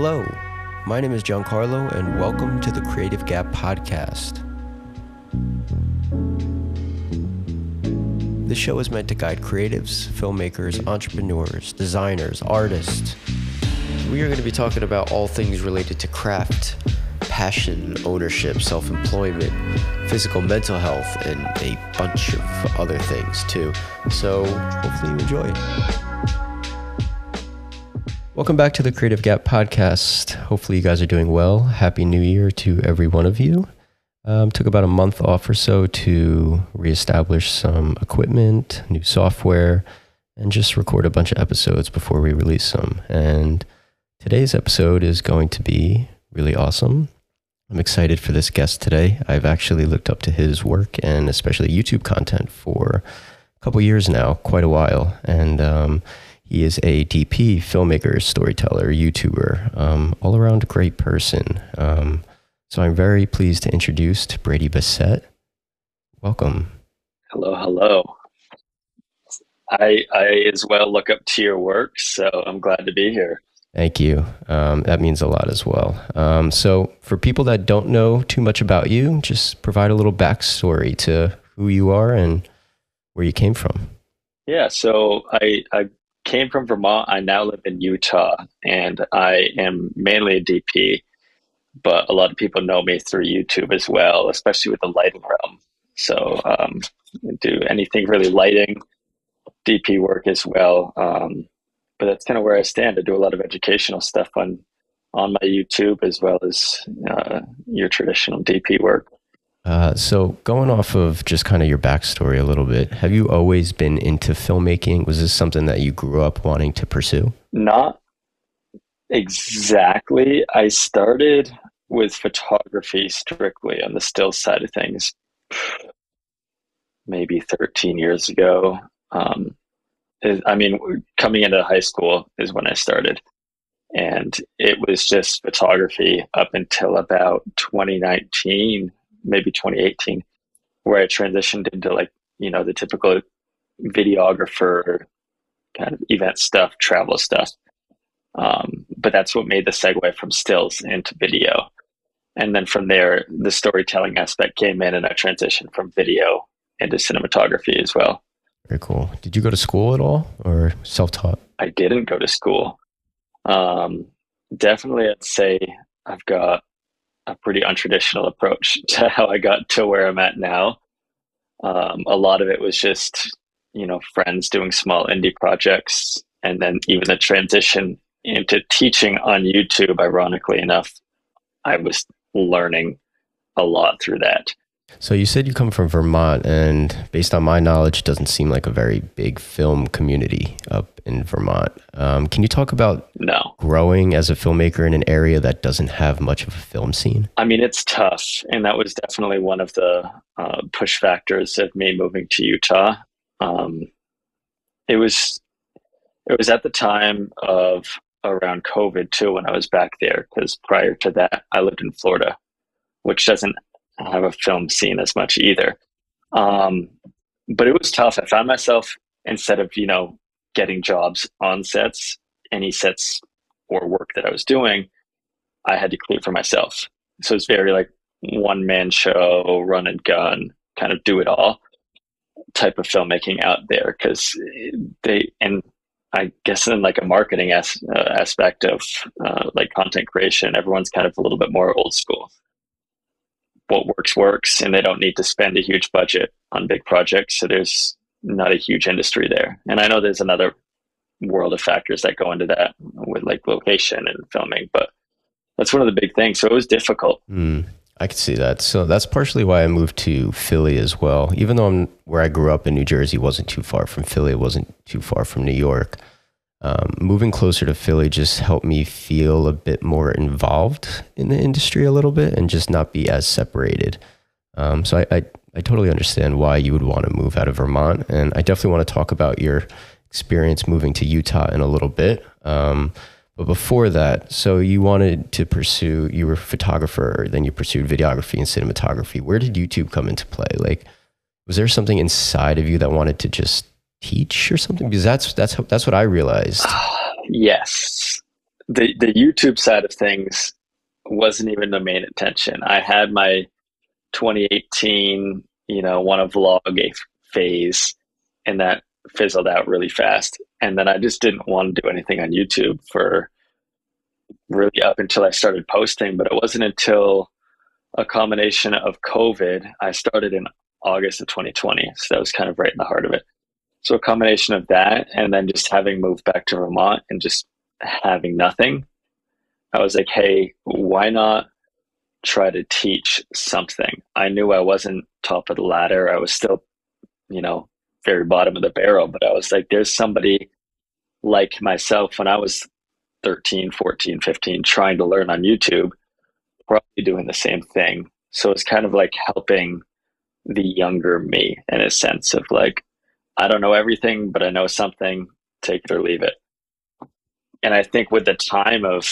Hello, my name is Giancarlo, and welcome to the Creative Gap Podcast. This show is meant to guide creatives, filmmakers, entrepreneurs, designers, artists. We are going to be talking about all things related to craft, passion, ownership, self employment, physical, mental health, and a bunch of other things too. So, hopefully, you enjoy. Welcome back to the Creative Gap Podcast. Hopefully, you guys are doing well. Happy New Year to every one of you. Um, took about a month off or so to reestablish some equipment, new software, and just record a bunch of episodes before we release them. And today's episode is going to be really awesome. I'm excited for this guest today. I've actually looked up to his work and especially YouTube content for a couple years now, quite a while. And um, he is a DP, filmmaker, storyteller, YouTuber, um, all around great person. Um, so I'm very pleased to introduce to Brady Bessette. Welcome. Hello, hello. I I as well look up to your work, so I'm glad to be here. Thank you. Um, that means a lot as well. Um, so, for people that don't know too much about you, just provide a little backstory to who you are and where you came from. Yeah, so I, I came from Vermont. I now live in Utah, and I am mainly a DP, but a lot of people know me through YouTube as well, especially with the lighting realm. So, um, do anything really lighting, DP work as well. Um, but that's kind of where I stand. I do a lot of educational stuff on on my YouTube as well as uh, your traditional DP work. Uh, so, going off of just kind of your backstory a little bit, have you always been into filmmaking? Was this something that you grew up wanting to pursue? Not exactly. I started with photography strictly on the still side of things maybe 13 years ago. Um, I mean, coming into high school is when I started. And it was just photography up until about 2019, maybe 2018, where I transitioned into like, you know, the typical videographer kind of event stuff, travel stuff. Um, but that's what made the segue from stills into video. And then from there, the storytelling aspect came in and I transitioned from video into cinematography as well. Very cool. Did you go to school at all or self taught? I didn't go to school. Um, definitely, I'd say I've got a pretty untraditional approach to how I got to where I'm at now. Um, a lot of it was just, you know, friends doing small indie projects. And then even the transition into teaching on YouTube, ironically enough, I was learning a lot through that. So you said you come from Vermont, and based on my knowledge, it doesn't seem like a very big film community up in Vermont. Um, can you talk about no growing as a filmmaker in an area that doesn't have much of a film scene? I mean, it's tough, and that was definitely one of the uh, push factors of me moving to Utah. Um, it was it was at the time of around COVID too when I was back there because prior to that I lived in Florida, which doesn't have a film scene as much either. Um, but it was tough. I found myself instead of you know getting jobs on sets, any sets or work that I was doing, I had to create for myself. So it's very like one man show, run and gun, kind of do it all type of filmmaking out there because they and I guess in like a marketing as, uh, aspect of uh, like content creation, everyone's kind of a little bit more old school what works works and they don't need to spend a huge budget on big projects so there's not a huge industry there. And i know there's another world of factors that go into that with like location and filming but that's one of the big things. So it was difficult. Mm, i could see that. So that's partially why i moved to philly as well. Even though I'm, where i grew up in new jersey wasn't too far from philly it wasn't too far from new york um, moving closer to Philly just helped me feel a bit more involved in the industry a little bit and just not be as separated. Um, so I, I, I, totally understand why you would want to move out of Vermont. And I definitely want to talk about your experience moving to Utah in a little bit. Um, but before that, so you wanted to pursue, you were a photographer, then you pursued videography and cinematography. Where did YouTube come into play? Like, was there something inside of you that wanted to just teach or something? Because that's that's that's what I realized. yes. the the YouTube side of things wasn't even the main intention. I had my 2018, you know, want to vlog phase, and that fizzled out really fast. And then I just didn't want to do anything on YouTube for really up until I started posting. But it wasn't until a combination of COVID. I started in August of 2020, so that was kind of right in the heart of it. So a combination of that, and then just having moved back to Vermont and just having nothing, I was like, hey, why not try to teach something? I knew I wasn't top of the ladder. I was still, you know, very bottom of the barrel, but I was like, there's somebody like myself when I was 13, 14, 15, trying to learn on YouTube, probably doing the same thing. So it's kind of like helping the younger me in a sense of like, I don't know everything, but I know something, take it or leave it and I think with the time of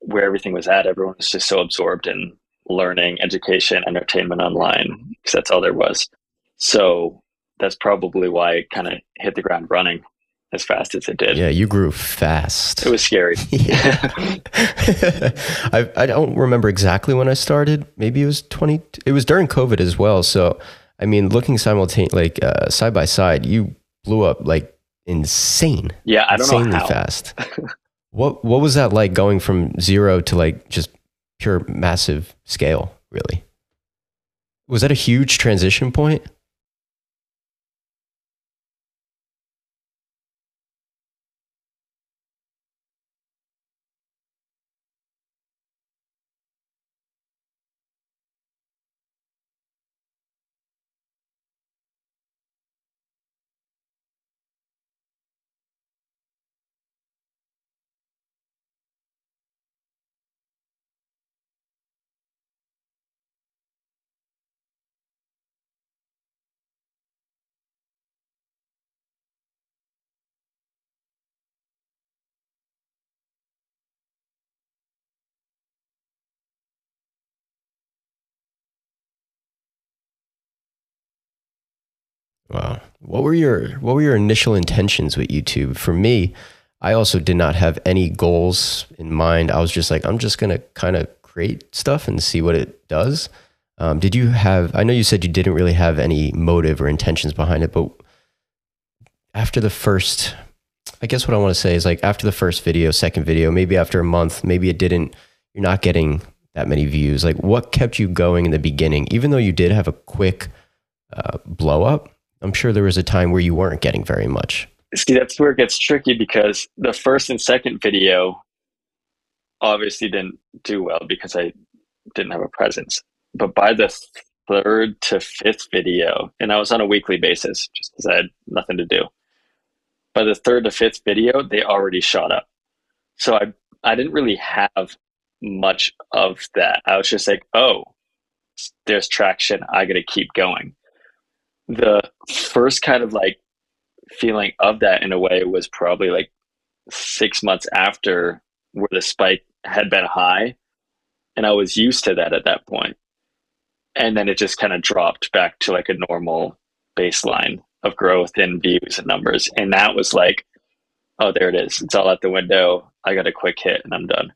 where everything was at, everyone was just so absorbed in learning, education, entertainment online mm-hmm. because that's all there was. So that's probably why it kind of hit the ground running as fast as it did. Yeah, you grew fast. It was scary. yeah. I, I don't remember exactly when I started. Maybe it was 20, it was during COVID as well. So, I mean, looking simultaneously, like uh, side by side, you blew up like insane. Yeah, I don't insanely know how. fast. what what was that like going from zero to like just pure massive scale? Really, was that a huge transition point? What were your what were your initial intentions with YouTube? For me, I also did not have any goals in mind. I was just like, I'm just gonna kind of create stuff and see what it does. Um, did you have? I know you said you didn't really have any motive or intentions behind it, but after the first, I guess what I want to say is like after the first video, second video, maybe after a month, maybe it didn't. You're not getting that many views. Like, what kept you going in the beginning, even though you did have a quick uh, blow up? I'm sure there was a time where you weren't getting very much. See, that's where it gets tricky because the first and second video obviously didn't do well because I didn't have a presence. But by the third to fifth video, and I was on a weekly basis just because I had nothing to do. By the third to fifth video, they already shot up. So I I didn't really have much of that. I was just like, oh, there's traction. I got to keep going the first kind of like feeling of that in a way was probably like six months after where the spike had been high and i was used to that at that point. And then it just kind of dropped back to like a normal baseline of growth in views and numbers. And that was like oh there it is. It's all out the window. I got a quick hit and i'm done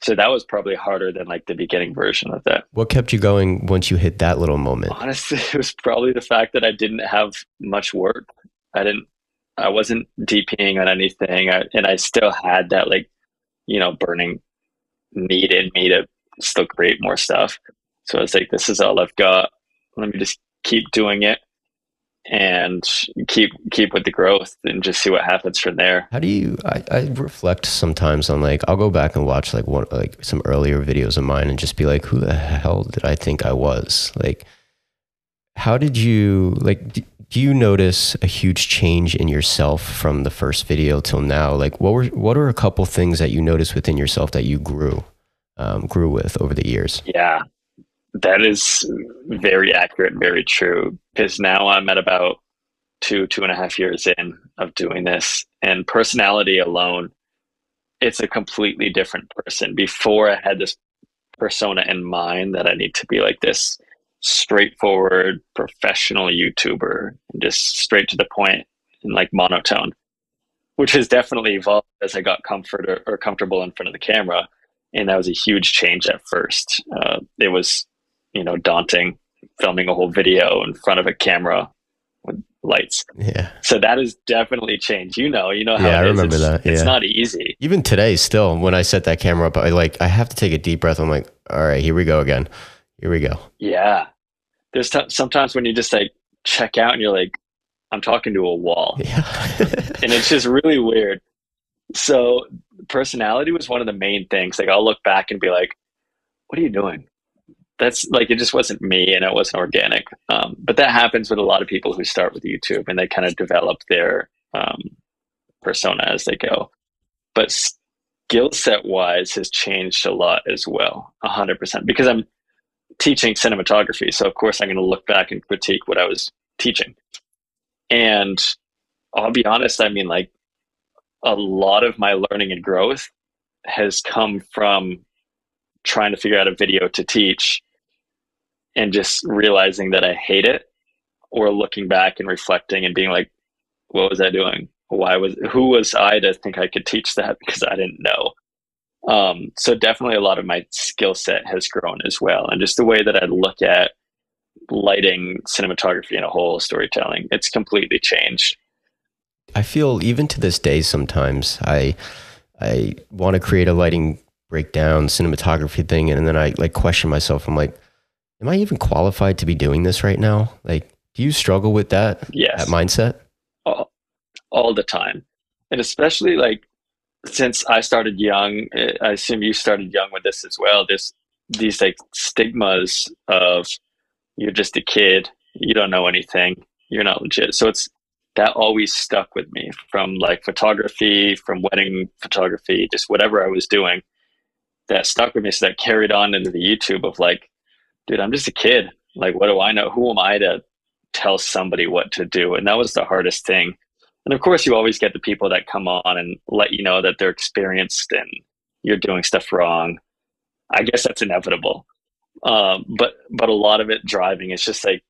so that was probably harder than like the beginning version of that. What kept you going once you hit that little moment? Honestly, it was probably the fact that I didn't have much work. I didn't, I wasn't DPing on anything. I, and I still had that like, you know, burning need in me to still create more stuff. So I was like, this is all I've got. Let me just keep doing it and keep keep with the growth and just see what happens from there. How do you? I, I reflect sometimes on like I'll go back and watch like one like some earlier videos of mine and just be like, who the hell did I think I was? Like, how did you like? Do you notice a huge change in yourself from the first video till now? Like, what were what are a couple things that you noticed within yourself that you grew um, grew with over the years? Yeah, that is very accurate, very true. Because now I'm at about two, two and a half years in of doing this, and personality alone, it's a completely different person. Before I had this persona in mind that I need to be like this straightforward professional YouTuber just straight to the point and like monotone. which has definitely evolved as I got comfort or, or, comfortable in front of the camera. And that was a huge change at first. Uh, it was, you know, daunting filming a whole video in front of a camera with lights. Yeah. So that has definitely changed. You know, you know how yeah, I remember it's, that. Yeah. It's not easy. Even today, still, when I set that camera up, I like I have to take a deep breath. I'm like, all right, here we go again. Here we go. Yeah. There's t- sometimes when you just like check out and you're like, I'm talking to a wall. Yeah. and it's just really weird. So personality was one of the main things. Like I'll look back and be like, what are you doing? That's like it just wasn't me and it wasn't organic. Um, but that happens with a lot of people who start with YouTube and they kind of develop their um, persona as they go. But skill set wise has changed a lot as well, hundred percent. Because I'm teaching cinematography, so of course I'm going to look back and critique what I was teaching. And I'll be honest, I mean, like a lot of my learning and growth has come from trying to figure out a video to teach and just realizing that I hate it or looking back and reflecting and being like, what was I doing? Why was, who was I to think I could teach that because I didn't know? Um, so definitely a lot of my skill set has grown as well. And just the way that I look at lighting, cinematography, and a whole storytelling. It's completely changed. I feel even to this day sometimes I I want to create a lighting breakdown cinematography thing and then I like question myself. I'm like, am I even qualified to be doing this right now? Like, do you struggle with that? Yes. That mindset? All, all the time. And especially like since I started young, I assume you started young with this as well. This these like stigmas of you're just a kid, you don't know anything, you're not legit. So it's that always stuck with me from like photography, from wedding photography, just whatever I was doing. That stuck with me. So that carried on into the YouTube of like, dude, I'm just a kid. Like, what do I know? Who am I to tell somebody what to do? And that was the hardest thing. And of course, you always get the people that come on and let you know that they're experienced and you're doing stuff wrong. I guess that's inevitable. Um, but but a lot of it driving is just like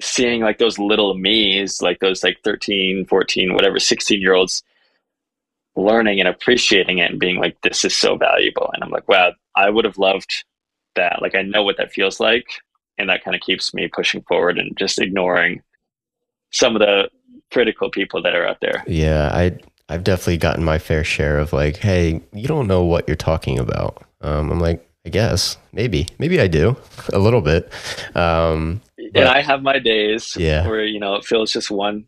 seeing like those little me's, like those like 13, 14, whatever, 16 year olds learning and appreciating it and being like, this is so valuable. And I'm like, wow, I would have loved that. Like, I know what that feels like. And that kind of keeps me pushing forward and just ignoring some of the critical people that are out there. Yeah. I, I've definitely gotten my fair share of like, hey, you don't know what you're talking about. Um, I'm like, I guess maybe, maybe I do a little bit. Um, but, and I have my days yeah. where you know it feels just one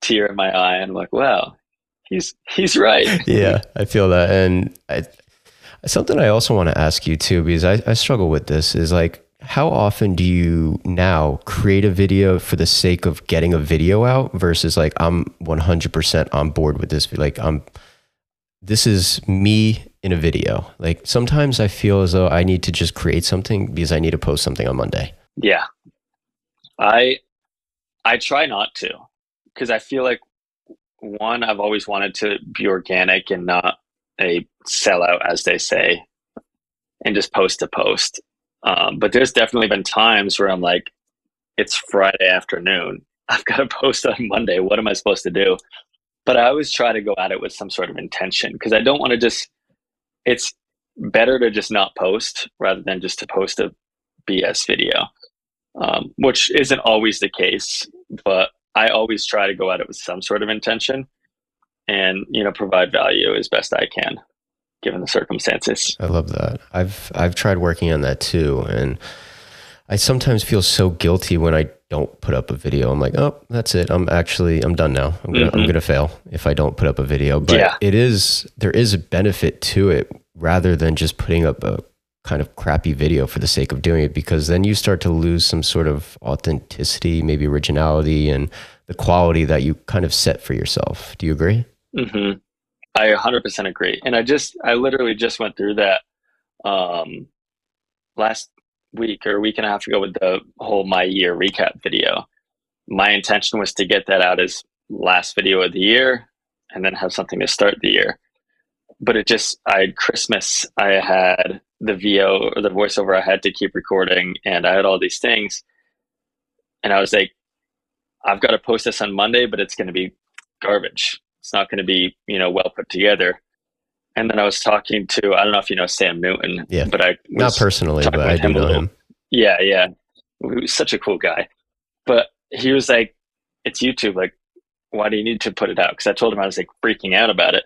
tear in my eye, and I'm like, wow, he's he's right. yeah, I feel that, and I, something I also want to ask you too, because I, I struggle with this, is like how often do you now create a video for the sake of getting a video out versus like I'm 100% on board with this like I'm this is me in a video. Like sometimes I feel as though I need to just create something because I need to post something on Monday. Yeah. I I try not to because I feel like one I've always wanted to be organic and not a sellout as they say and just post to post. Um, but there's definitely been times where I'm like it's Friday afternoon. I've got to post on Monday. What am I supposed to do? but I always try to go at it with some sort of intention because I don't want to just. It's better to just not post rather than just to post a BS video, um, which isn't always the case. But I always try to go at it with some sort of intention, and you know, provide value as best I can, given the circumstances. I love that. I've I've tried working on that too, and I sometimes feel so guilty when I don't put up a video. I'm like, oh, that's it. I'm actually I'm done now. I'm gonna mm-hmm. I'm gonna fail if I don't put up a video. But yeah. it is there is a benefit to it rather than just putting up a kind of crappy video for the sake of doing it because then you start to lose some sort of authenticity, maybe originality and the quality that you kind of set for yourself. Do you agree? Mm-hmm. I 100% agree. And I just I literally just went through that um last week or a week and a half ago with the whole my year recap video. My intention was to get that out as last video of the year and then have something to start the year. But it just, I had Christmas, I had the VO or the voiceover I had to keep recording, and I had all these things. And I was like, I've got to post this on Monday, but it's going to be garbage. It's not going to be, you know, well put together. And then I was talking to, I don't know if you know Sam Newton, Yeah. but I Not personally, but I do know little. him. Yeah, yeah. He was such a cool guy. But he was like, it's YouTube. Like, why do you need to put it out? Because I told him I was like freaking out about it.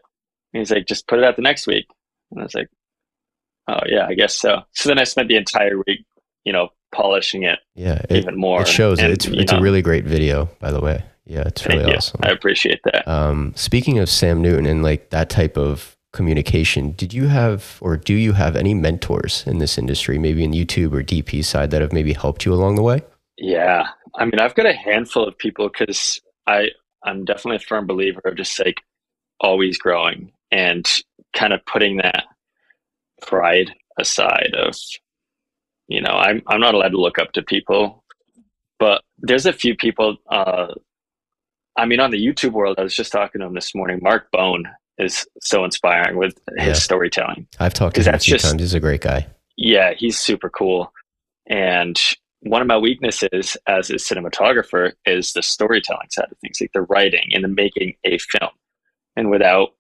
And he's like, just put it out the next week. And I was like, oh, yeah, I guess so. So then I spent the entire week, you know, polishing it Yeah, it, even more. it shows. And, it's it's know, a really great video, by the way. Yeah, it's thank really you. awesome. I appreciate that. Um, speaking of Sam Newton and like that type of communication, did you have or do you have any mentors in this industry, maybe in YouTube or DP side, that have maybe helped you along the way? Yeah. I mean, I've got a handful of people because I, I'm definitely a firm believer of just like always growing and kind of putting that pride aside of, you know, I'm, I'm not allowed to look up to people, but there's a few people, uh, I mean, on the YouTube world, I was just talking to him this morning. Mark Bone is so inspiring with his Yeah. storytelling. I've talked to him a few just- times. He's a great guy. yeah, he's super cool. And one of my weaknesses as a cinematographer is the storytelling side of things, like the writing and the making a film. And without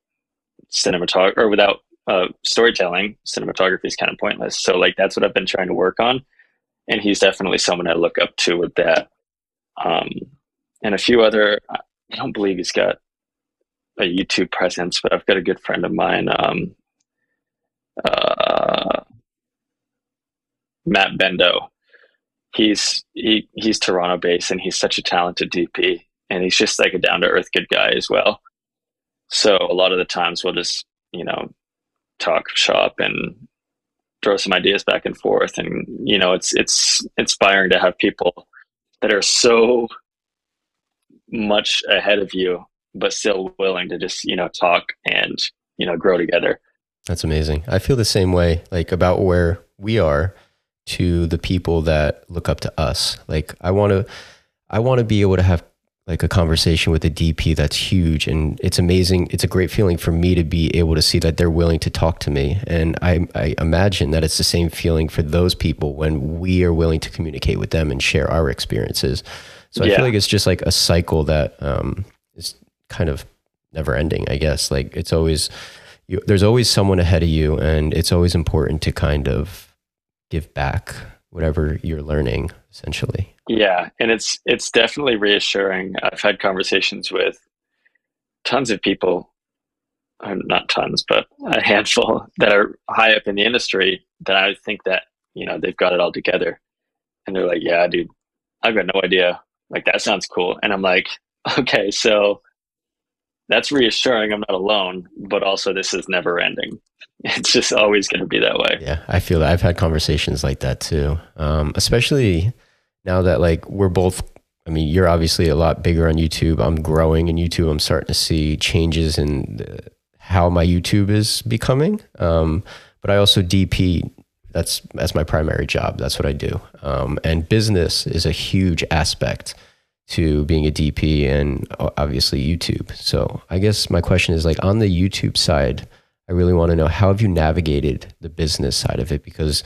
cinematography or without uh, storytelling, cinematography is kind of pointless. So, like, that's what I've been trying to work on. And he's definitely someone I look up to with that. Um, and a few other, I don't believe he's got a YouTube presence, but I've got a good friend of mine. Um, uh, Matt Bendo. He's he he's Toronto based and he's such a talented DP and he's just like a down to earth good guy as well. So a lot of the times we'll just, you know, talk shop and throw some ideas back and forth and you know, it's it's inspiring to have people that are so much ahead of you but still willing to just, you know, talk and, you know, grow together. That's amazing. I feel the same way, like about where we are to the people that look up to us. Like I want to, I want to be able to have like a conversation with a DP that's huge, and it's amazing. It's a great feeling for me to be able to see that they're willing to talk to me, and I, I imagine that it's the same feeling for those people when we are willing to communicate with them and share our experiences. So I feel like it's just like a cycle that um, is kind of never ending. I guess like it's always you, there's always someone ahead of you and it's always important to kind of give back whatever you're learning essentially Yeah, and it's it's definitely reassuring. I've had conversations with tons of people, uh, not tons, but a handful that are high up in the industry that I think that you know they've got it all together, and they're like, "Yeah, dude, I've got no idea. Like that sounds cool," and I'm like, "Okay, so that's reassuring. I'm not alone, but also this is never ending. It's just always going to be that way." yeah i feel that i've had conversations like that too um, especially now that like we're both i mean you're obviously a lot bigger on youtube. I'm growing in youtube. I'm starting to see changes in the, how my youtube is becoming. Um, but i also dp that's that's my primary job. That's what i do. Um, and business is a huge aspect to being a dp and obviously youtube. So i guess my question is like on the youtube side i really want to know how have you navigated the business side of it? Because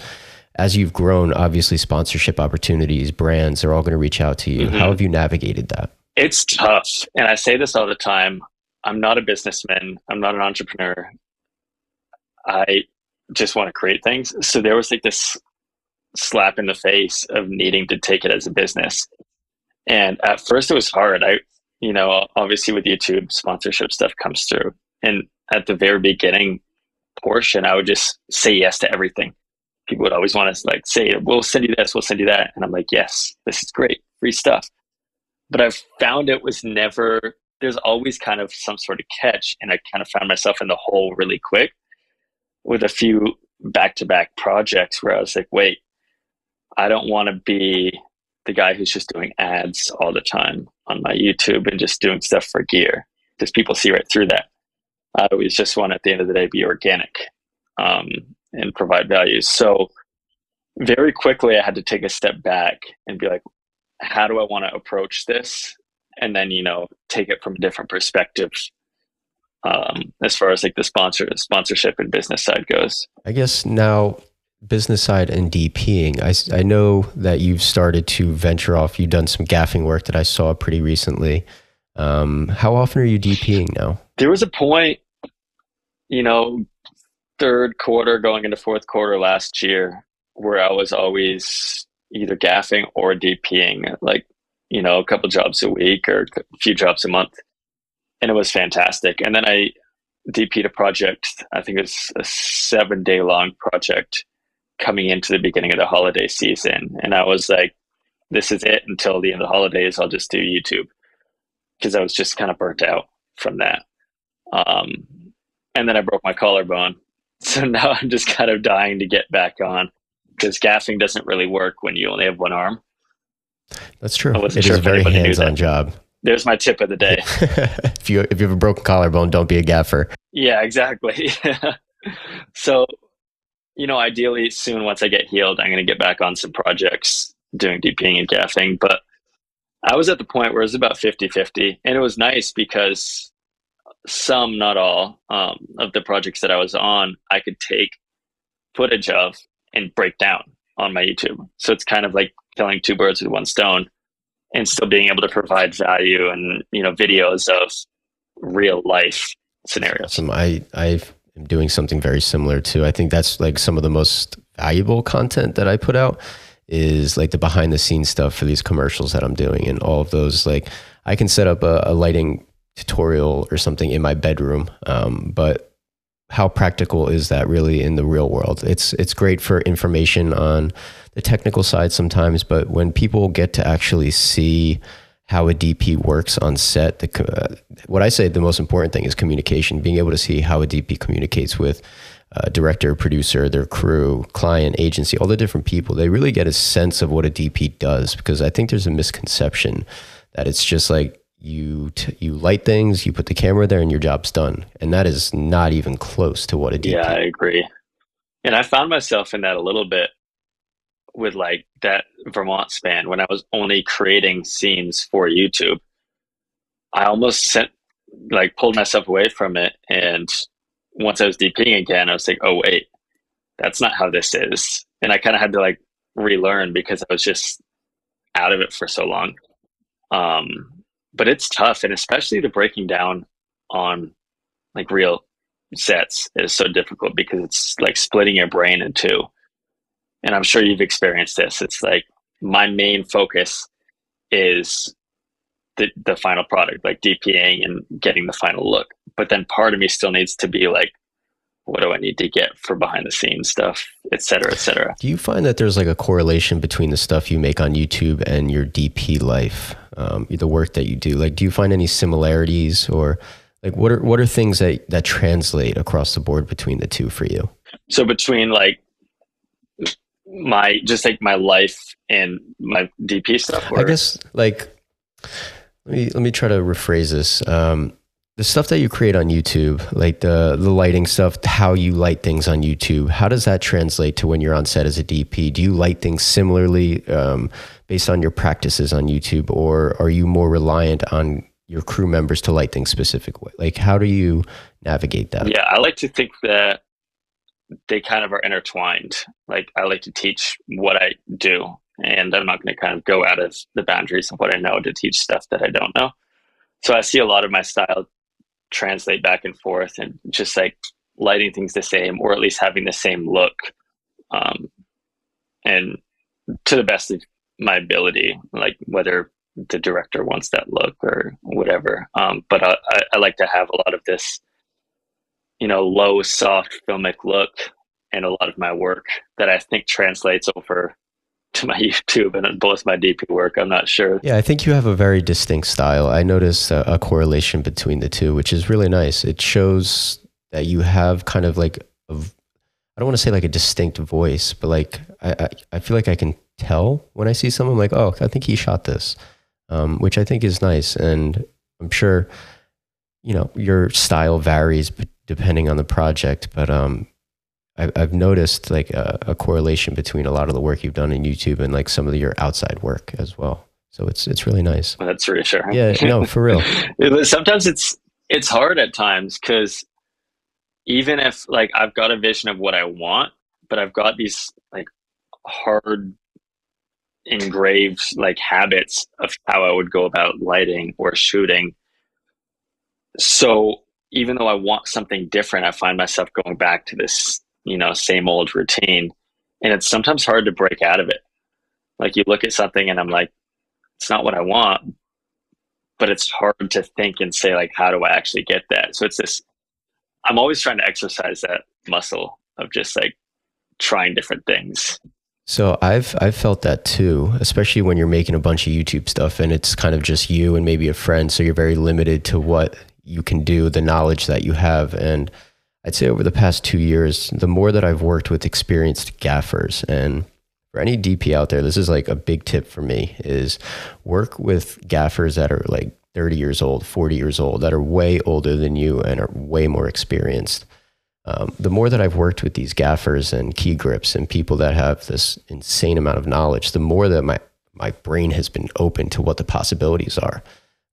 as you've grown obviously sponsorship opportunities brands are all going to reach out to you Mhm. how have you navigated that It's tough. And I say this all the time. I'm not a businessman. I'm not an entrepreneur. I just want to create things. So there was like this slap in the face of needing to take it as a business. And at first it was hard. I, you know, obviously with YouTube, sponsorship stuff comes through. And at the very beginning portion, I would just say yes to everything. People would always want to like say, we'll send you this, we'll send you that. And I'm like, yes, this is great. Free stuff but I've found it was never there's always kind of some sort of catch and I kind of found myself in the hole really quick with a few back-to-back projects where I was like wait I don't want to be the guy who's just doing ads all the time on my YouTube and just doing stuff for gear because people see right through that I always just want at the end of the day be organic um, and provide value so very quickly I had to take a step back and be like how do I want to approach this? And then, you know, take it from a different perspective um, as far as like the sponsor sponsorship and business side goes. I guess now business side and DPing. I know that you've started to venture off. You've done some gaffing work that I saw pretty recently. Um, how often are you DPing now? there was a point, you know, third quarter going into fourth quarter last year where I was always either gaffing or DPing, like, you know, a couple jobs a week or a few jobs a month. And it was fantastic. And then I DP'd a project, I think it's a seven day long project coming into the beginning of the holiday season. And I was like, this is it until the end of the holidays. I'll just do YouTube because I was just kind of burnt out from that. Um, and then I broke my collarbone. So now I'm just kind of dying to get back on because gaffing doesn't really work when you only have one arm. That's true. It sure is a very hands-on job. There's my tip of the day. if you if you have a broken collarbone, don't be a gaffer. Yeah, exactly. so, you know, ideally soon once I get healed, I'm going to get back on some projects doing DPing and gaffing. But I was at the point where it was about 50 50. And it was nice because some, not all, um, of the projects that I was on, I could take footage of and break down on my YouTube. So it's kind of like killing two birds with one stone and still being able to provide value and, you know, videos of real life scenarios. Awesome. I, I am doing something very similar too. I think that's like some of the most valuable content that I put out is like the behind the scenes stuff for these commercials that I'm doing and all of those. Like I can set up a, a lighting tutorial or something in my bedroom, um, but how practical is that really in the real world? It's it's great for information on the technical side sometimes, but when people get to actually see how a DP works on set, the, uh, what I say the most important thing is communication. Being able to see how a DP communicates with uh, director, producer, their crew, client, agency, all the different people, they really get a sense of what a DP does. Because I think there's a misconception that it's just like you t- you light things, you put the camera there, and your job's done. And that is not even close to what a DP. Yeah, I agree. And I found myself in that a little bit with like that Vermont span when I was only creating scenes for YouTube. I almost sent like pulled myself away from it and once I was DPing again, I was like, oh wait, that's not how this is. And I kind of had to like relearn because I was just out of it for so long. Um, but it's tough, and especially the breaking down on like real sets is so difficult because it's like splitting your brain in two. And I'm sure you've experienced this. It's like my main focus is the the final product, like DPing and getting the final look. But then part of me still needs to be like, what do I need to get for behind the scenes stuff, et cetera, et cetera. Do you find that there's like a correlation between the stuff you make on YouTube and your DP life, um, the work that you do? Like, do you find any similarities or like what are what are things that that translate across the board between the two for you? So between like my just like my life and my DP stuff. Or? I guess like let me let me try to rephrase this. Um, the stuff that you create on YouTube, like the the lighting stuff, how you light things on YouTube, how does that translate to when you're on set as a DP? Do you light things similarly um, based on your practices on YouTube, or are you more reliant on your crew members to light things specific way? Like, how do you navigate that? Yeah, I like to think that they kind of are intertwined. Like, I like to teach what I do, and I'm not going to kind of go out of the boundaries of what I know to teach stuff that I don't know. So I see a lot of my style translate back and forth and just like lighting things the same or at least having the same look. Um, and to the best of my ability, like whether the director wants that look or whatever. Um, but I, I, like to have a lot of this, you know, low, soft filmic look and a lot of my work that I think translates over to my YouTube and both my DP work. I'm not sure. Yeah, I think you have a very distinct style. I notice a, a correlation between the two, which is really nice. It shows that you have kind of like a, I don't want to say like a distinct voice, but like I, I, I feel like I can tell when I see someone like, oh, I think he shot this, um, which I think is nice. And I'm sure, you know, your style varies depending on the project, but um, I've noticed like a, a, correlation between a lot of the work you've done in YouTube and like some of your outside work as well. So it's it's really nice. That's reassuring. Yeah, no, for real. Sometimes it's it's hard at times because even if like I've got a vision of what I want, but I've got these like hard engraved like habits of how I would go about lighting or shooting. So even though I want something different, I find myself going back to this, you know, same old routine. And it's sometimes hard to break out of it. Like you look at something and I'm like, it's not what I want, but it's hard to think and say, like, how do I actually get that? So it's this, I'm always trying to exercise that muscle of just like trying different things. So I've I've felt that too, especially when you're making a bunch of YouTube stuff and it's kind of just you and maybe a friend, so you're very limited to what you can do, the knowledge that you have. And I'd say over the past two years, the more that I've worked with experienced gaffers and for any DP out there, this is like a big tip for me is work with gaffers that are like 30 years old, 40 years old, that are way older than you and are way more experienced. Um, the more that I've worked with these gaffers and key grips and people that have this insane amount of knowledge, the more that my my brain has been open to what the possibilities are.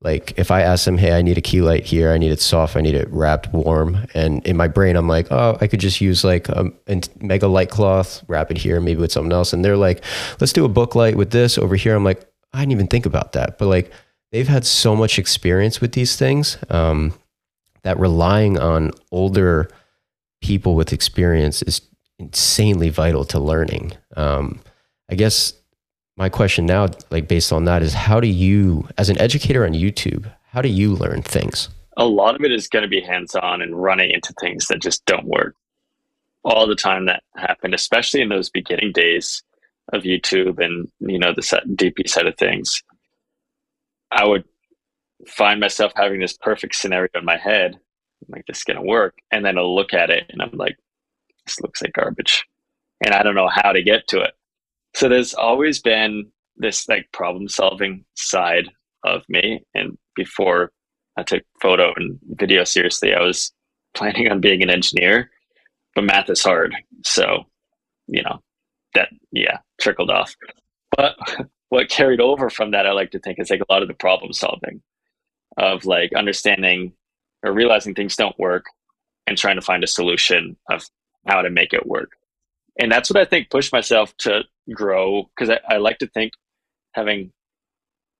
Like if I ask them, hey, I need a key light here, I need it soft, I need it wrapped warm, and in my brain I'm like, oh, I could just use like a, a mega light cloth, wrap it here, maybe with something else, and they're like, let's do a book light with this over here. I'm like, I didn't even think about that, but like they've had so much experience with these things um, that relying on older people with experience is insanely vital to learning. Um, I guess my question now, like based on that, is how do you, as an educator on YouTube, how do you learn things? A lot of it is going to be hands on and running into things that just don't work. All the time that happened, especially in those beginning days of YouTube and you know the DP side of things. I would find myself having this perfect scenario in my head, I'm like this is gonna work, and then I'll look at it and I'm like, this looks like garbage, and I don't know how to get to it. So there's always been this like problem solving side of me. And before I took photo and video seriously, I was planning on being an engineer, but math is hard. So, you know, that, yeah, trickled off. But what carried over from that, I like to think, is like a lot of the problem solving of like understanding or realizing things don't work and trying to find a solution of how to make it work. And that's what I think pushed myself to grow because I, I like to think having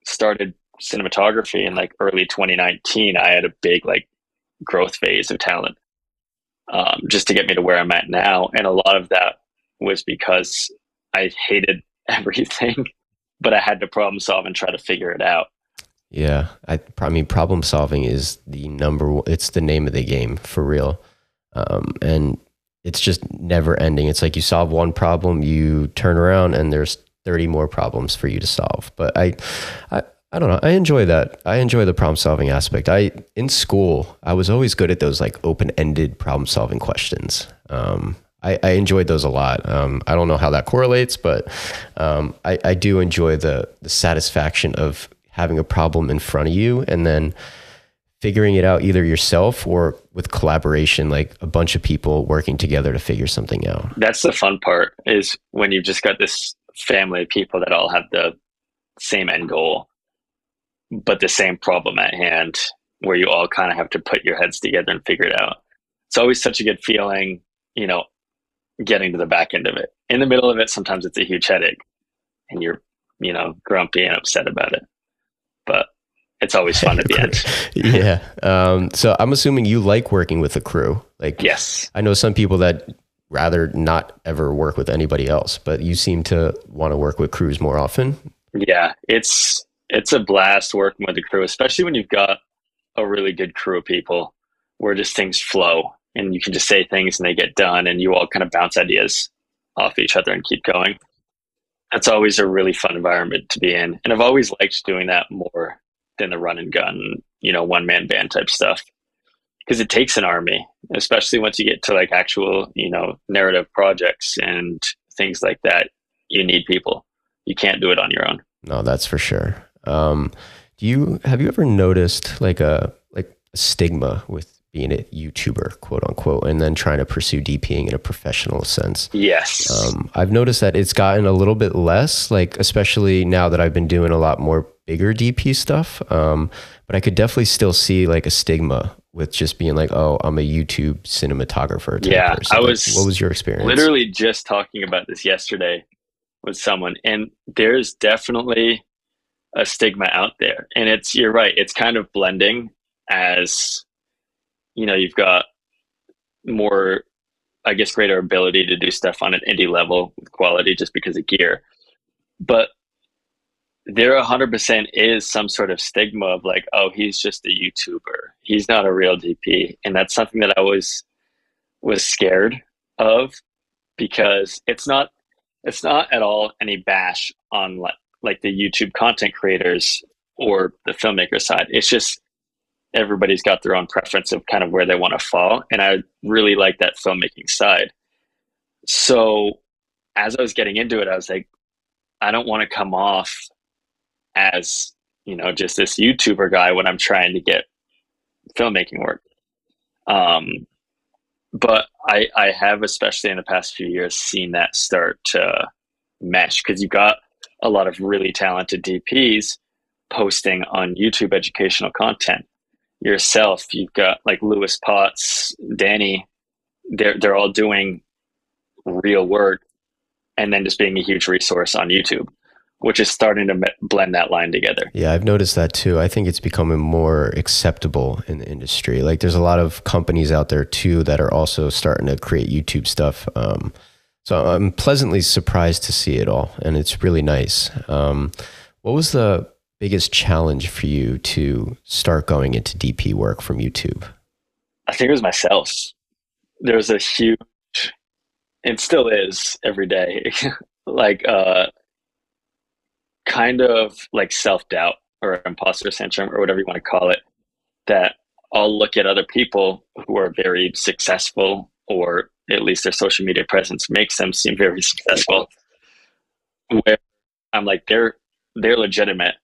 started cinematography in like early 2019 i had a big like growth phase of talent um, just to get me to where i'm at now. And a lot of that was because i hated everything but i had to problem solve and try to figure it out. Yeah i, I mean problem solving is the number it's the name of the game for real. Um, and it's just never ending. It's like you solve one problem, you turn around and there's 30 more problems for you to solve. But I, I, I don't know. I enjoy that. I enjoy the problem solving aspect. I in school, I was always good at those like open ended problem solving questions. Um, I, I, enjoyed those a lot. Um, I don't know how that correlates, but um, I, I do enjoy the the satisfaction of having a problem in front of you and then figuring it out either yourself or with collaboration, like a bunch of people working together to figure something out. That's the fun part is when you've just got this family of people that all have the same end goal, but the same problem at hand where you all kind of have to put your heads together and figure it out. It's always such a good feeling, you know, getting to the back end of it. In the middle of it, sometimes it's a huge headache and you're, you know, grumpy and upset about it. But it's always fun at the end. yeah. Um, so I'm assuming you like working with a crew. Like, yes, I know some people that rather not ever work with anybody else, but you seem to want to work with crews more often. Yeah, it's it's a blast working with a crew, especially when you've got a really good crew of people where just things flow and you can just say things and they get done and you all kind of bounce ideas off each other and keep going. That's always a really fun environment to be in. And I've always liked doing that more than the run and gun, you know, one man band type stuff. Because it takes an army, especially once you get to like actual, you know, narrative projects and things like that. You need people. You can't do it on your own. No, that's for sure. Um, do you have you ever noticed like a like a stigma with being a YouTuber, quote unquote, and then trying to pursue DPing in a professional sense. Yes. Um, I've noticed that it's gotten a little bit less, like, especially now that I've been doing a lot more bigger DP stuff. Um, but I could definitely still see like a stigma with just being like, oh, I'm a YouTube cinematographer. yeah. I was, like, what was your experience? Literally just talking about this yesterday with someone, and there's definitely a stigma out there. And it's, you're right, it's kind of blending as you know, you've got more, I guess, greater ability to do stuff on an indie level with quality just because of gear. But there 100% is some sort of stigma of like, oh, he's just a YouTuber. He's not a real DP. And that's something that I was was scared of because it's not it's not at all any bash on like like the YouTube content creators or the filmmaker side. It's just everybody's got their own preference of kind of where they want to fall. And I really like that filmmaking side. So as I was getting into it, I was like, I don't want to come off as, you know, just this YouTuber guy when I'm trying to get filmmaking work. Um, but I, I have, especially in the past few years, seen that start to mesh because you've got a lot of really talented DPs posting on YouTube educational content. Yourself, you've got like Lewis Potts, Danny, they're they're all doing real work and then just being a huge resource on YouTube, which is starting to blend that line together. Yeah, I've noticed that too. I think it's becoming more acceptable in the industry. Like there's a lot of companies out there too that are also starting to create YouTube stuff. Um, so I'm pleasantly surprised to see it all, and it's really nice. Um, what was the biggest challenge for you to start going into DP work from YouTube? I think it was myself. There was a huge, it still is every day, like uh, kind of like self doubt or imposter syndrome or whatever you want to call it. That I'll look at other people who are very successful or at least their social media presence makes them seem very successful. Where I'm like, they're they're legitimate.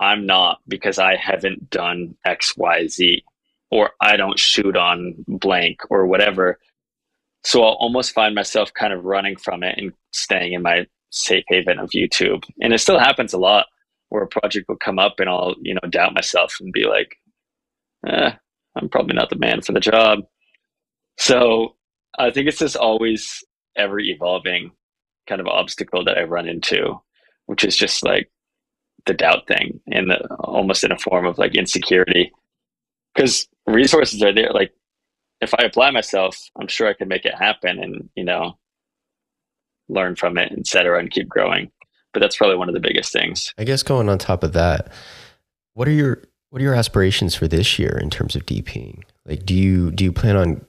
I'm not because I haven't done X, Y, Z, or I don't shoot on blank or whatever. So I'll almost find myself kind of running from it and staying in my safe haven of YouTube. And it still happens a lot where a project will come up and I'll, you know, doubt myself and be like, eh, I'm probably not the man for the job. So I think it's just always ever evolving kind of obstacle that I run into, which is just like the doubt thing and the, almost in a form of like insecurity. Because resources are there. Like if I apply myself, I'm sure I can make it happen and, you know, learn from it, etc and keep growing. But that's probably one of the biggest things. I guess going on top of that, what are your what are your aspirations for this year in terms of DPing? Like do you do you plan on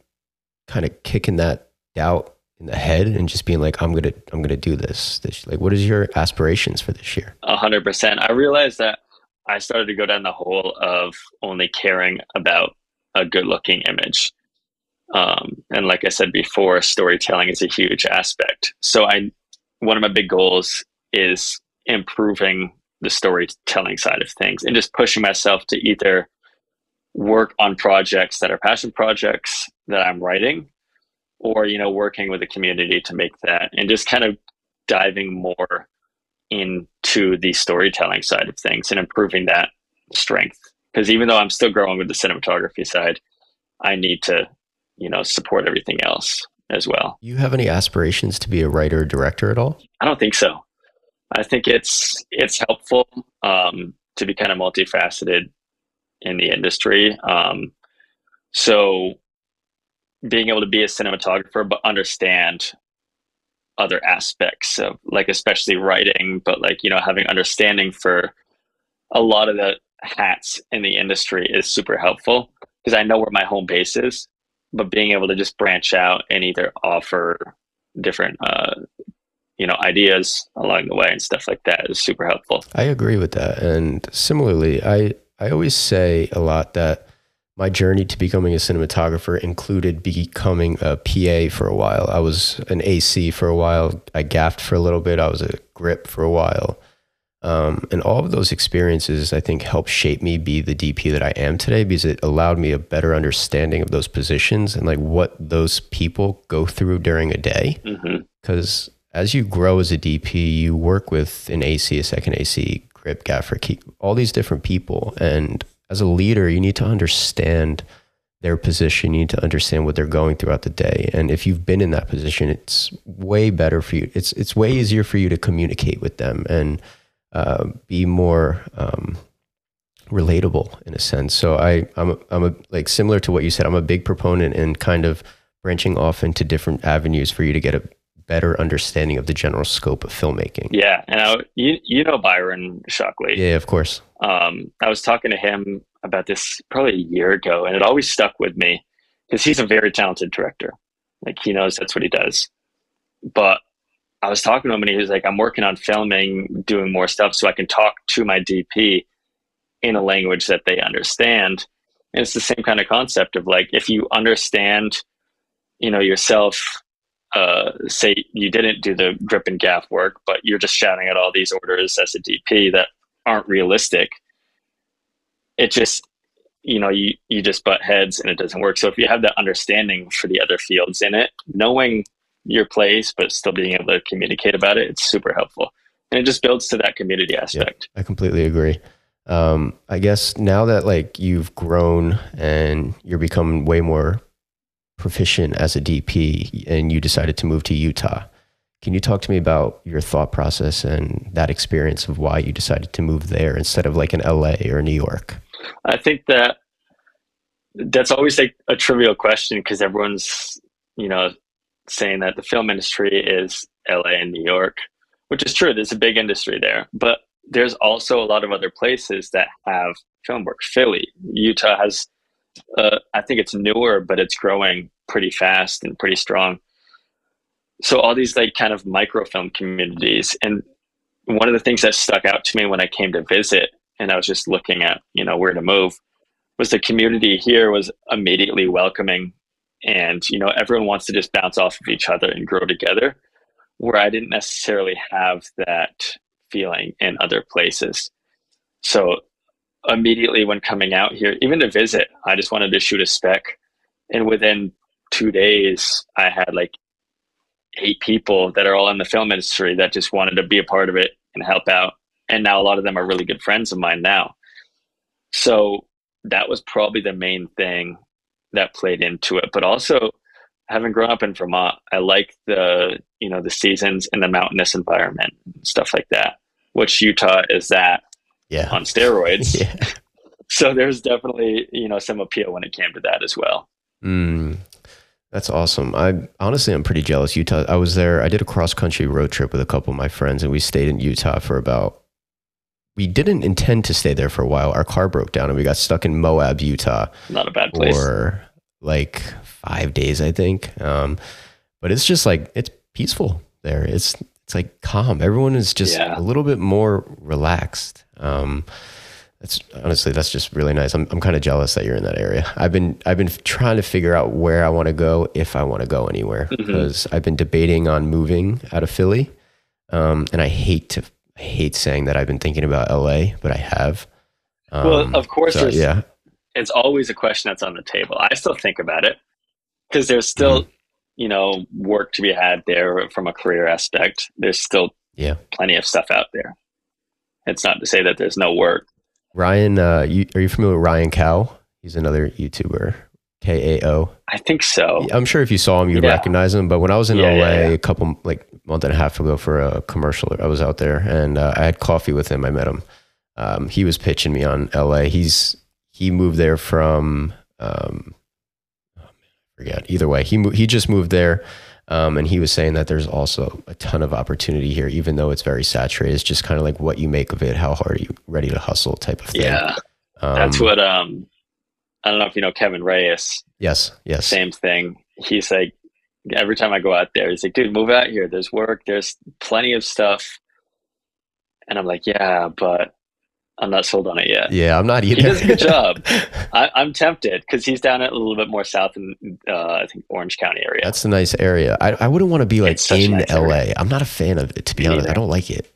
kind of kicking that doubt in the head and just being like, I'm gonna I'm gonna do this. This like, what is your aspirations for this year? A hundred percent. I realized that I started to go down the hole of only caring about a good looking image. Um, and like I said before, storytelling is a huge aspect. So I, one of my big goals is improving the storytelling side of things and just pushing myself to either work on projects that are passion projects that I'm writing or you know working with the community to make that and just kind of diving more into the storytelling side of things and improving that strength because even though I'm still growing with the cinematography side I need to you know support everything else as well. You have any aspirations to be a writer or director at all? I don't think so. I think it's it's helpful um, to be kind of multifaceted in the industry. Um, so being able to be a cinematographer, but understand other aspects of like, especially writing, but like, you know, having understanding for a lot of the hats in the industry is super helpful because I know where my home base is, but being able to just branch out and either offer different, uh, you know, ideas along the way and stuff like that is super helpful. I agree with that. And similarly, I, I always say a lot that my journey to becoming a cinematographer included becoming a PA for a while. I was an AC for a while. I gaffed for a little bit. I was a grip for a while. Um, and all of those experiences, I think, helped shape me be the DP that I am today because it allowed me a better understanding of those positions and like what those people go through during a day. Because mm-hmm. as you grow as a DP, you work with an AC, a second AC, grip, gaffer, keep all these different people. And as a leader, you need to understand their position. You need to understand what they're going throughout the day. And if you've been in that position, it's way better for you. It's it's way easier for you to communicate with them and uh, be more um, relatable in a sense. So I I'm a, I'm a, like similar to what you said. I'm a big proponent in kind of branching off into different avenues for you to get a better understanding of the general scope of filmmaking. Yeah, and I, you you know Byron Shockley. Yeah, of course. Um, I was talking to him about this probably a year ago, and it always stuck with me because he's a very talented director. Like he knows that's what he does. But I was talking to him, and he was like, "I'm working on filming, doing more stuff, so I can talk to my DP in a language that they understand." And it's the same kind of concept of like if you understand, you know, yourself uh, say you didn't do the grip and gaff work, but you're just shouting out all these orders as a DP that aren't realistic. It just, you know, you, you just butt heads and it doesn't work. So if you have that understanding for the other fields in it, knowing your place, but still being able to communicate about it, it's super helpful. And it just builds to that community aspect. Yeah, I completely agree. Um, I guess now that like you've grown and you're becoming way more proficient as a DP and you decided to move to Utah. Can you talk to me about your thought process and that experience of why you decided to move there instead of like in LA or New York? I think that that's always like a trivial question because everyone's, you know, saying that the film industry is LA and New York, which is true. There's a big industry there, but there's also a lot of other places that have film work. Philly, Utah has uh, I think it's newer, but it's growing pretty fast and pretty strong. So all these like kind of microfilm communities, and one of the things that stuck out to me when I came to visit, and I was just looking at you know where to move, was the community here was immediately welcoming, and you know everyone wants to just bounce off of each other and grow together. Where I didn't necessarily have that feeling in other places. So immediately when coming out here, even to visit, I just wanted to shoot a spec. And within two days, I had like eight people that are all in the film industry that just wanted to be a part of it and help out. And now a lot of them are really good friends of mine now. So that was probably the main thing that played into it. But also having grown up in Vermont, I like the, you know, the seasons and the mountainous environment, and stuff like that, which Utah is that yeah. on steroids. yeah. So there's definitely, you know, some appeal when it came to that as well. Mm, that's awesome. I honestly, I'm pretty jealous. Utah. I was there. I did a cross country road trip with a couple of my friends, and we stayed in Utah for about. We didn't intend to stay there for a while. Our car broke down, and we got stuck in Moab, Utah. Not a bad place. For like five days, I think. Um, but it's just like it's peaceful there. It's it's like calm. Everyone is just yeah. a little bit more relaxed. Um, that's honestly that's just really nice. I'm I'm kind of jealous that you're in that area. I've been I've been trying to figure out where I want to go if I want to go anywhere mm-hmm. because I've been debating on moving out of Philly, um, and I hate to I hate saying that I've been thinking about LA, but I have. Um, well, of course, so, yeah. It's always a question that's on the table. I still think about it because there's still mm-hmm you know work to be had there from a career aspect. There's still yeah plenty of stuff out there. It's not to say that there's no work. Ryan, uh, you, are you familiar with Ryan Kao? He's another YouTuber. K A O. I think so. I'm sure if you saw him, you'd yeah. recognize him. But when I was in yeah, LA yeah, a couple like month and a half ago for a commercial, I was out there and uh, I had coffee with him. I met him. Um, he was pitching me on LA. He's he moved there from um, forget. Either way, he he just moved there, um, and he was saying that there's also a ton of opportunity here, even though it's very saturated. It's just kind of like what you make of it, how hard are you ready to hustle, type of thing. Yeah, um, that's what. Um, I don't know if you know Kevin Reyes. Yes, yes. Same thing. He's like every time I go out there, he's like, "Dude, move out here. There's work. There's plenty of stuff." And I'm like, "Yeah, but I'm not sold on it yet. Yeah, I'm not either. He does a good job. I, am tempted because he's down at a little bit more south in, uh, I think, Orange County area. That's a nice area. I, I wouldn't want to be like in nice LA. Area. I'm not a fan of it, to be Me honest. Either. I don't like it.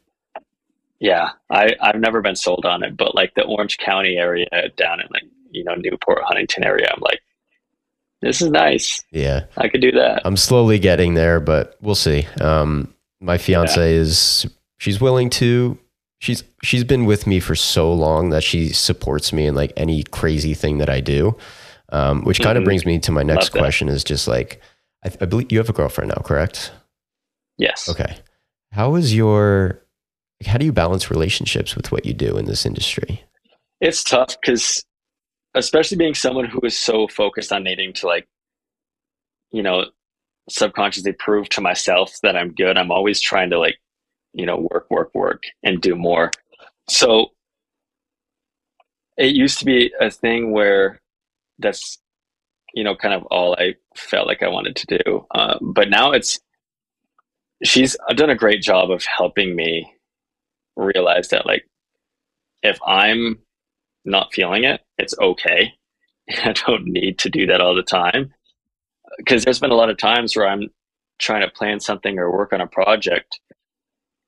Yeah, I, I've never been sold on it, but like the Orange County area down in like, you know, Newport, Huntington area, I'm like, this is nice. Yeah. I could do that. I'm slowly getting there, but we'll see. Um, my fiance yeah. is, she's willing to she's she's been with me for so long that she supports me in like any crazy thing that I do. Um, which kind of mm-hmm. brings me to my next question is just like I, I, believe you have a girlfriend now, correct? Yes. Okay. How is your how do you balance relationships with what you do in this industry? it's tough because especially being someone who is so focused on needing to like you know subconsciously prove to myself that i'm good i'm always trying to like you know work work work and do more. So it used to be a thing where that's you know kind of all i felt like i wanted to do um, but now it's she's done a great job of helping me realize that like if i'm not feeling it it's okay. I don't need to do that all the time. Because there's been a lot of times where i'm trying to plan something or work on a project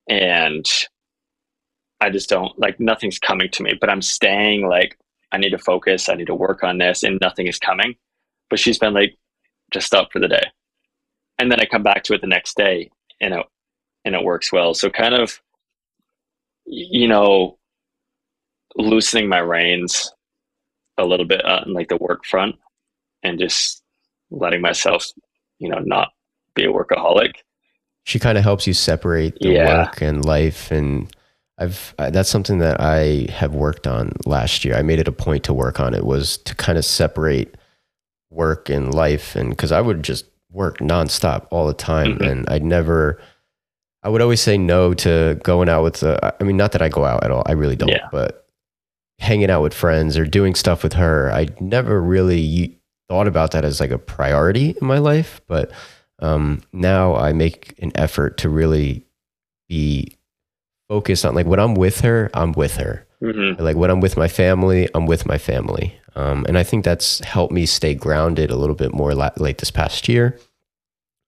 and I just don't like nothing's coming to me, but I'm staying like I need to focus, I need to work on this, and nothing is coming. But she's been like, just stop for the day. And then I come back to it the next day and it and it works well. So kind of you know, loosening my reins a little bit uh, on like the work front and just letting myself, you know, not be a workaholic. She kind of helps you separate the Yeah. work and life and I've I, that's something that I have worked on last year. I made it a point to work on it was to kind of separate work and life and cuz I would just work nonstop all the time Mhm. and I'd never I would always say no to going out with the I mean not that I go out at all. I really don't, Yeah. but hanging out with friends or doing stuff with her, I never really thought about that as like a priority in my life, but um, now I make an effort to really be focused on like when I'm with her, I'm with her. hmm Like when I'm with my family, I'm with my family. Um, and I think that's helped me stay grounded a little bit more la- late this past year.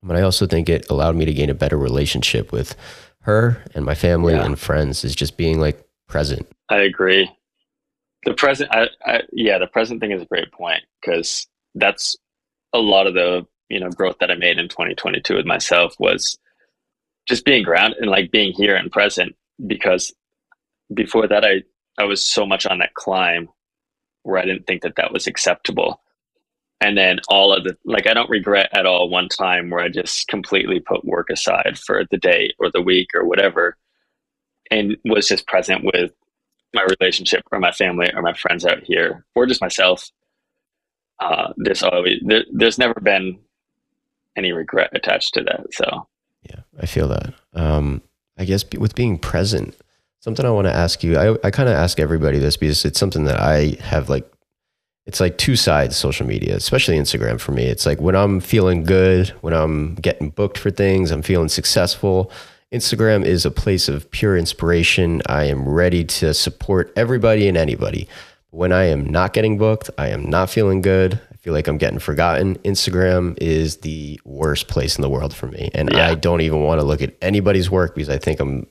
But I also think it allowed me to gain a better relationship with her and my family Yeah. and friends is just being like present. I agree. The present, I, I, yeah, the present thing is a great point because that's a lot of the you know growth that I made in 2022 with myself was just being grounded and like being here and present. Because before that, I I was so much on that climb where I didn't think that that was acceptable. And then all of the like, I don't regret at all one time where I just completely put work aside for the day or the week or whatever, and was just present with my relationship or my family or my friends out here or just myself uh, there's always there, there's never been any regret attached to that so Yeah, I feel that. Um, I guess with being present, something I want to ask you, I, I kind of ask everybody this because it's something that I have like, it's like two sides social media, especially Instagram for me. It's like when I'm feeling good, when I'm getting booked for things, I'm feeling successful. Instagram is a place of pure inspiration. I am ready to support everybody and anybody. When I am not getting booked, I am not feeling good. Feel like I'm getting forgotten. Instagram is the worst place in the world for me. And Yeah. I don't even want to look at anybody's work because I think I'm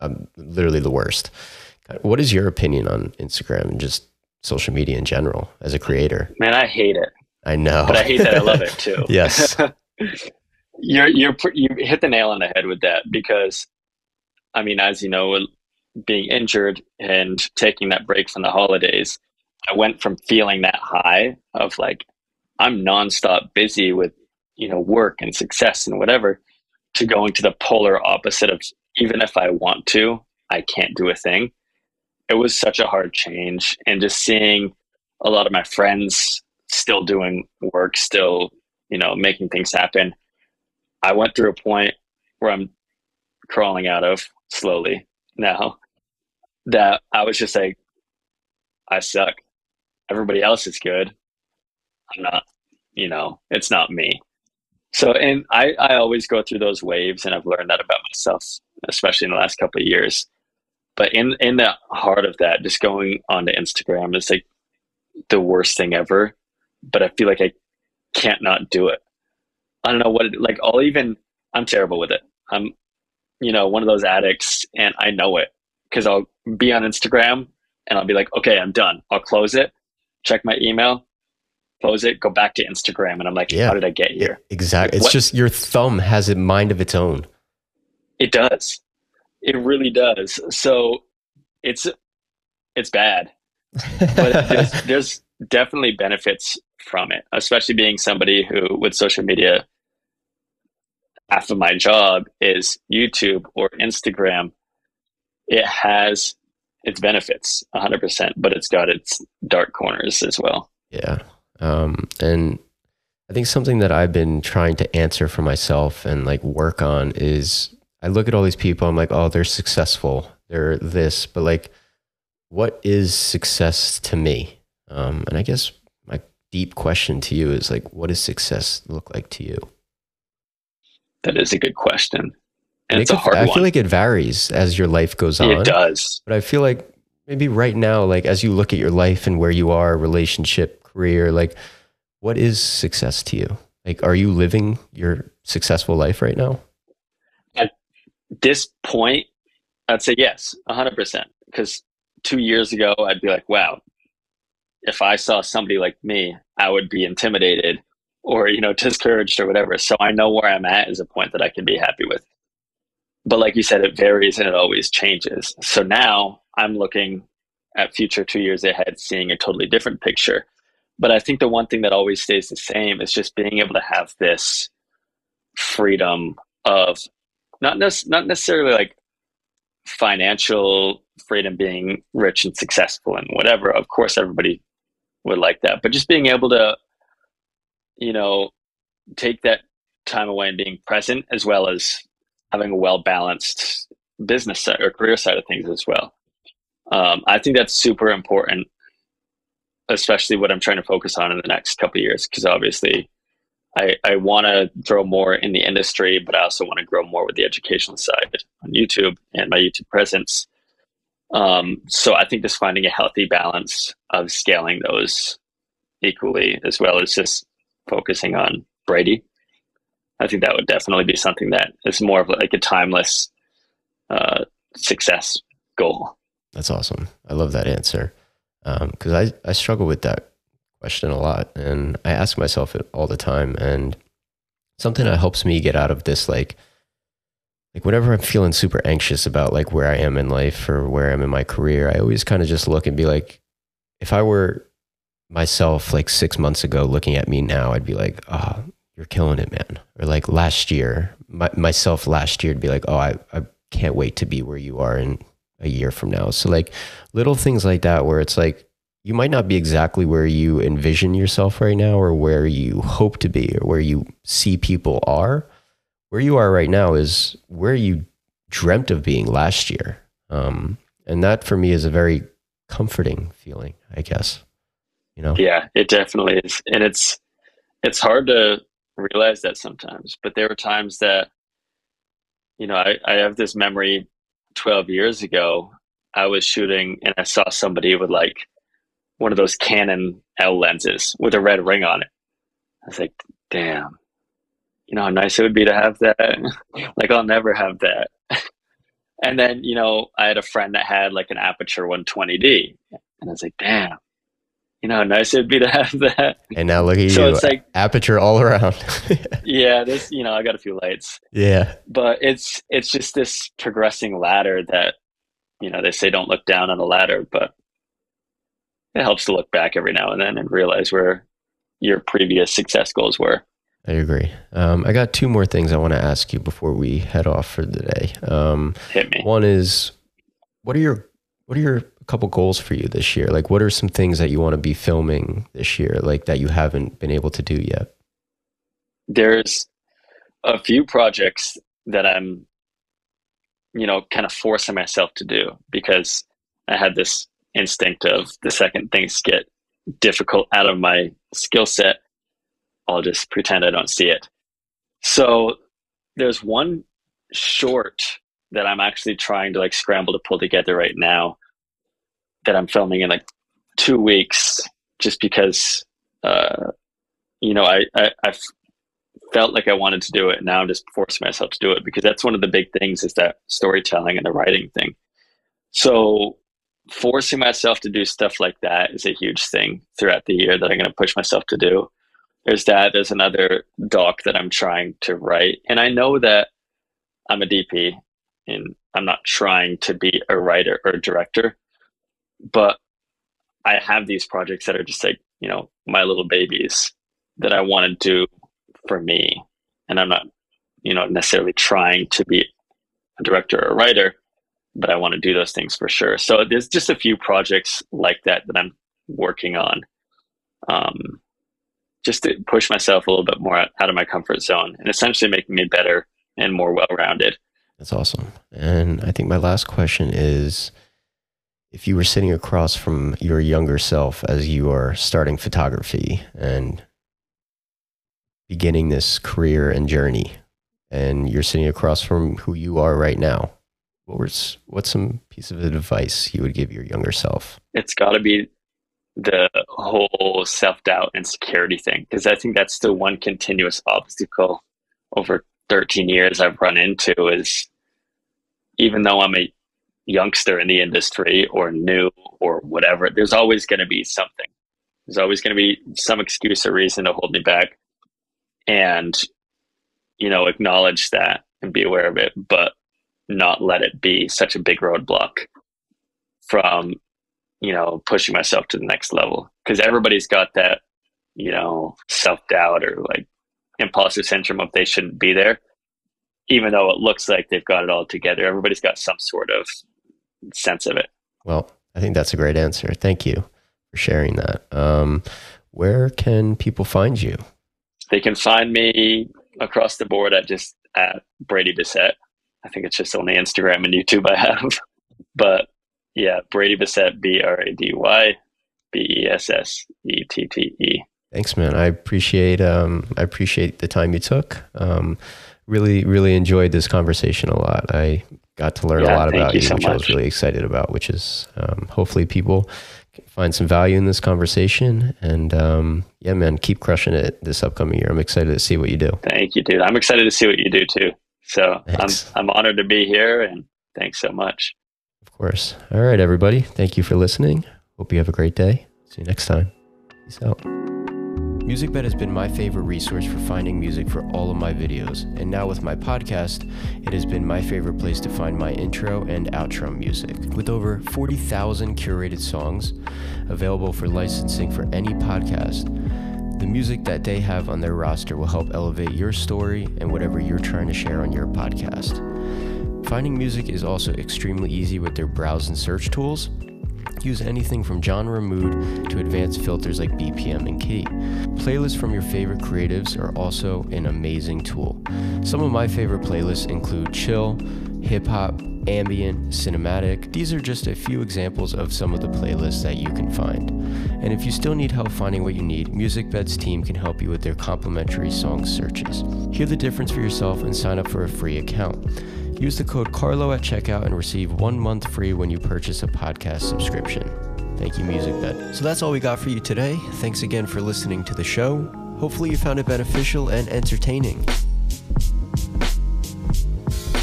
I'm literally the worst. What is your opinion on Instagram and just social media in general as a creator? man i hate it I know. but i hate that i love it too Yes. you're you're you hit the nail on the head with that because i mean as you know being injured and taking that break from the holidays i went from feeling that high of like i'm nonstop busy with you know work and success and whatever to going to the polar opposite of even if i want to i can't do a thing it was such a hard change and just seeing a lot of my friends still doing work still you know making things happen I went through a point where I'm crawling out of slowly now that I was just like, I suck. Everybody else is good. I'm not, you know, it's not me. So, and I, I always go through those waves and I've learned that about myself, especially in the last couple of years. But in, in the heart of that, just going onto Instagram is like the worst thing ever. But I feel like I can't not do it. I don't know what it, like I'll even I'm terrible with it. I'm you know one of those addicts and I know it because I'll be on Instagram and I'll be like okay I'm done. I'll close it, check my email, close it, go back to Instagram and I'm like Yeah. how did I get here? exactly. It's What- just your thumb has a mind of its own. It does. It really does. So it's it's bad. but there's, there's definitely benefits from it, especially being somebody who, with social media, half of my job is YouTube or Instagram. It has its benefits 100%, but it's got its dark corners as well. Yeah. Um, and I think something that I've been trying to answer for myself and like work on is I look at all these people, I'm like, oh, they're successful, they're this, but like, what is success to me? Um, and I guess my deep question to you is like, what does success look like to you? That is a good question. And it's a hard one. I one. feel like it varies as your life goes on. It does. But I feel like maybe right now, like as you look at your life and where you are, relationship, career, like what is success to you? Like, are you living your successful life right now? At this point, I'd say yes, 100%. Because two years ago, I'd be like, wow, if I saw somebody like me, I would be intimidated or, you know, discouraged or whatever. So I know where I'm at is a point that I can be happy with. But like you said, it varies and it always changes. So now I'm looking at future two years ahead, seeing a totally different picture. But I think the one thing that always stays the same is just being able to have this freedom of not, ne- not necessarily like financial freedom, being rich and successful and whatever. Of course, everybody would like that, but just being able to, you know, take that time away and being present as well as having a well balanced business side or career side of things as well. Um, I think that's super important, especially what I'm trying to focus on in the next couple years, because obviously I, I want to grow more in the industry, but I also want to grow more with the educational side on YouTube and my YouTube presence. Um, so I think just finding a healthy balance of scaling those equally, as well as just focusing on Brady. I think that would definitely be something that is more of like a timeless uh, success goal. That's awesome. I love that answer because um, I, I struggle with that question a lot and I ask myself it all the time. And something that helps me get out of this, like, like whenever I'm feeling super anxious about like where I am in life or where I'm in my career, I always kind of just look and be like, if I were myself like six months ago looking at me now, I'd be like, oh, you're killing it, man. Or like last year, my, myself last year, would be like, oh, I, I can't wait to be where you are in a year from now. So like little things like that where it's like you might not be exactly where you envision yourself right now or where you hope to be or where you see people are. Where you are right now is where you dreamt of being last year. Um, and that for me is a very comforting feeling, I guess. You know? Yeah, it definitely is. And it's it's hard to realize that sometimes. But there were times that, you know, I, I have this memory 12 years ago, I was shooting and I saw somebody with like one of those Canon L lenses with a red ring on it. I was like, damn, you know how nice it would be to have that? like, I'll never have that. and then, you know, I had a friend that had like an Aputure 120D. And I was like, damn, you know how nice it'd be to have that. And now look at so you. it's like Aputure all around. yeah, this you know, I got a few lights. Yeah. But it's it's just this progressing ladder that, you know, they say don't look down on the ladder, but it helps to look back every now and then and realize where your previous success goals were. I agree. Um, I got two more things I want to ask you before we head off for the day. Um, Hit me. One is, what are your what are your couple goals for you this year? Like, what are some things that you want to be filming this year, like that you haven't been able to do yet? There's a few projects that I'm, you know, kind of forcing myself to do because I had this instinct of the second things get difficult out of my skill set, I'll just pretend I don't see it. So there's one short that I'm actually trying to like scramble to pull together right now that I'm filming in like two weeks just because uh, you know I, I I felt like I wanted to do it. Now I'm just forcing myself to do it because that's one of the big things is that storytelling and the writing thing. So forcing myself to do stuff like that is a huge thing throughout the year that I'm going to push myself to do. There's that. There's another doc that I'm trying to write, and I know that I'm a DP and I'm not trying to be a writer or a director, but I have these projects that are just like, you know, my little babies that I want to do for me. And I'm not, you know, necessarily trying to be a director or a writer. but I want to do those things for sure. So there's just a few projects like that that I'm working on, um, just to push myself a little bit more out of my comfort zone and essentially making me better and more well-rounded. That's awesome. And I think my last question is if you were sitting across from your younger self as you are starting photography and beginning this career and journey, and you're sitting across from who you are right now, what was what's some piece of advice you would give your younger self? It's got to be the whole self doubt and security thing because I think that's the one continuous obstacle over 13 years I've run into is even though I'm a youngster in the industry or new or whatever, there's always going to be something. There's always going to be some excuse or reason to hold me back. And, you know, acknowledge that and be aware of it, but not let it be such a big roadblock from, you know, pushing myself to the next level. Because everybody's got that, you know, self doubt or like imposter syndrome of they shouldn't be there even though it looks like they've got it all together. Everybody's got some sort of sense of it. Well, I think that's a great answer. Thank you for sharing that. Um, where can people find you? They can find me across the board at just at Brady Bessette. I think it's just only Instagram and YouTube I have. but yeah, Brady Bessette, B R A D Y B E S S E T T E. Thanks, man. I appreciate um, I appreciate the time you took. Um, really, really enjoyed this conversation a lot. I got to learn yeah, a lot about you, so which much. I was really excited about. Which is um, hopefully people find some value in this conversation. And um, yeah, man, keep crushing it this upcoming year. I'm excited to see what you do. Thank you, dude. I'm excited to see what you do too. So thanks. I'm I'm honored to be here, and thanks so much. Of course. All right, everybody. Thank you for listening. Hope you have a great day. See you next time. Peace out. MusicBed has been my favorite resource for finding music for all of my videos, and now with my podcast, it has been my favorite place to find my intro and outro music. With over 40,000 curated songs available for licensing for any podcast, the music that they have on their roster will help elevate your story and whatever you're trying to share on your podcast. Finding music is also extremely easy with their browse and search tools use anything from genre mood to advanced filters like BPM and key. Playlists from your favorite creatives are also an amazing tool. Some of my favorite playlists include chill, hip hop, ambient, cinematic. These are just a few examples of some of the playlists that you can find. And if you still need help finding what you need, MusicBed's team can help you with their complimentary song searches. Hear the difference for yourself and sign up for a free account. Use the code Carlo at checkout and receive one month free when you purchase a podcast subscription. Thank you, MusicBed. So that's all we got for you today. Thanks again for listening to the show. Hopefully, you found it beneficial and entertaining.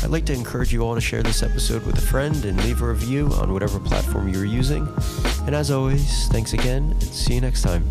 I'd like to encourage you all to share this episode with a friend and leave a review on whatever platform you're using. And as always, thanks again and see you next time.